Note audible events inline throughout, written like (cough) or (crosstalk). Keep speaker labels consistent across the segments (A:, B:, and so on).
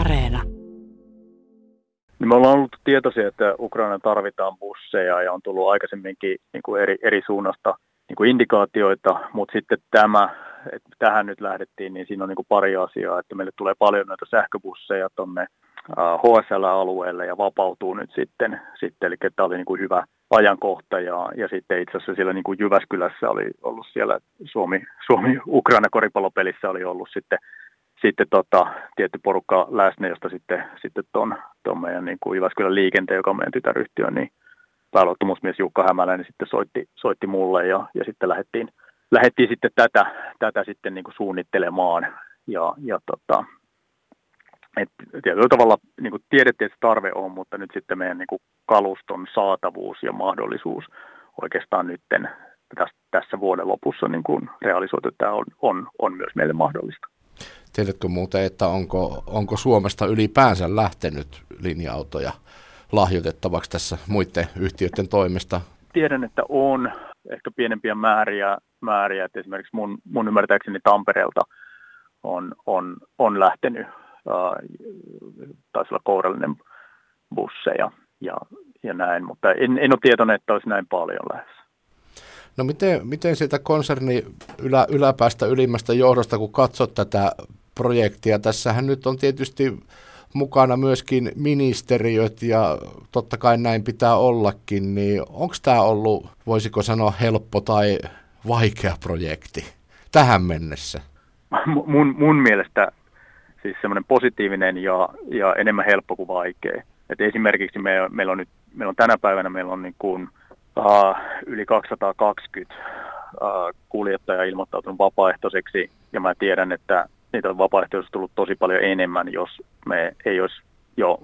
A: Areena.
B: Niin me ollaan ollut tietoisia, että Ukraina tarvitaan busseja ja on tullut aikaisemminkin niin kuin eri, eri suunnasta niin kuin indikaatioita, mutta sitten tämä, että tähän nyt lähdettiin, niin siinä on niin kuin pari asiaa, että meille tulee paljon näitä sähköbusseja tuonne HSL-alueelle ja vapautuu nyt sitten, sitten eli tämä oli niin kuin hyvä ajankohta ja, ja sitten itse asiassa siellä niin kuin Jyväskylässä oli ollut siellä Suomi, Suomi Ukraina koripallopelissä oli ollut sitten sitten tota, tietty porukka läsnä, josta sitten, sitten ton, ton meidän niin kuin Jyväskylän liikenteen, joka on meidän tytäryhtiö, niin pääluottamusmies Jukka Hämäläinen sitten soitti, soitti mulle ja, ja sitten lähdettiin, lähdettiin sitten tätä, tätä sitten niin kuin suunnittelemaan ja, ja tota, et tietyllä tavalla niin kuin tiedettiin, että tarve on, mutta nyt sitten meidän niin kuin kaluston saatavuus ja mahdollisuus oikeastaan nyt tässä, vuoden lopussa niin kuin realisoitu, tämä on, on, on myös meille mahdollista.
C: Tiedätkö muuten, että onko, onko Suomesta ylipäänsä lähtenyt linja-autoja lahjoitettavaksi tässä muiden yhtiöiden toimesta?
B: Tiedän, että on ehkä pienempiä määriä, määriä että esimerkiksi mun, mun ymmärtääkseni Tampereelta on, on, on lähtenyt, äh, taisi olla kourallinen busseja ja, ja näin, mutta en, en ole tietoinen, että olisi näin paljon lähes.
C: No miten, miten siitä konserni ylä, yläpäästä ylimmästä johdosta, kun katsot tätä projektia, tässähän nyt on tietysti mukana myöskin ministeriöt ja totta kai näin pitää ollakin, niin onko tämä ollut, voisiko sanoa, helppo tai vaikea projekti tähän mennessä?
B: Mun, mun mielestä siis semmoinen positiivinen ja, ja enemmän helppo kuin vaikea. Et esimerkiksi me, meillä on nyt, meillä on tänä päivänä meillä on niin kuin uh, yli 220 uh, kuljettajaa ilmoittautunut vapaaehtoiseksi, ja mä tiedän, että niitä vapaaehtoisia olisi tullut tosi paljon enemmän, jos me ei olisi jo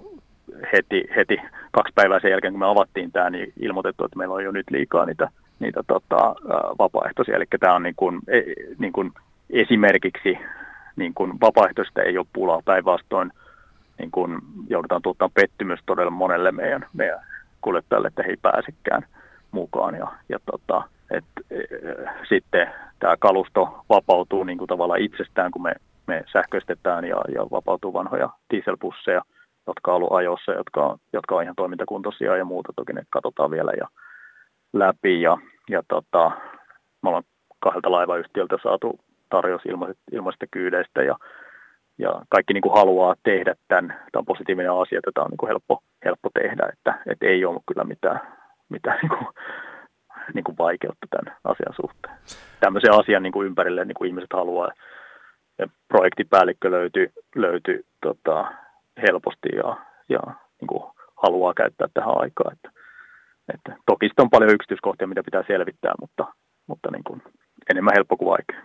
B: heti, heti kaksi päivää sen jälkeen, kun me avattiin tämä, niin ilmoitettu, että meillä on jo nyt liikaa niitä, niitä tota, vapaaehtoisia. Eli tämä on niin kuin, e, niin kuin esimerkiksi niin kuin vapaaehtoista ei ole pulaa päinvastoin. Niin kuin joudutaan tuottamaan pettymys todella monelle meidän, meidän kuljettajalle, että he ei pääsekään mukaan. Ja, ja tota, et, e, sitten tämä kalusto vapautuu niin kuin tavallaan itsestään, kun me, me sähköistetään ja, ja vapautuu vanhoja dieselbusseja, jotka on ollut ajossa, jotka jotka on ihan toimintakuntoisia ja muuta. Toki ne katsotaan vielä ja läpi. Ja, ja tota, me ollaan kahdelta laivayhtiöltä saatu tarjous ilmaisista kyydeistä ja, ja kaikki niin kuin haluaa tehdä tämän. Tämä on positiivinen asia, että tämä on niin kuin helppo, helppo tehdä, että, että ei ollut kyllä mitään, mitään (laughs) niin kuin niin kuin vaikeutta tämän asian suhteen. Tämmöisen asian niin kuin ympärille niin kuin ihmiset haluaa. Ja projektipäällikkö löytyi, löytyi tota, helposti ja, ja niin kuin haluaa käyttää tähän aikaan. Että, että toki sitten on paljon yksityiskohtia, mitä pitää selvittää, mutta, mutta niin kuin enemmän helppo kuin vaikea.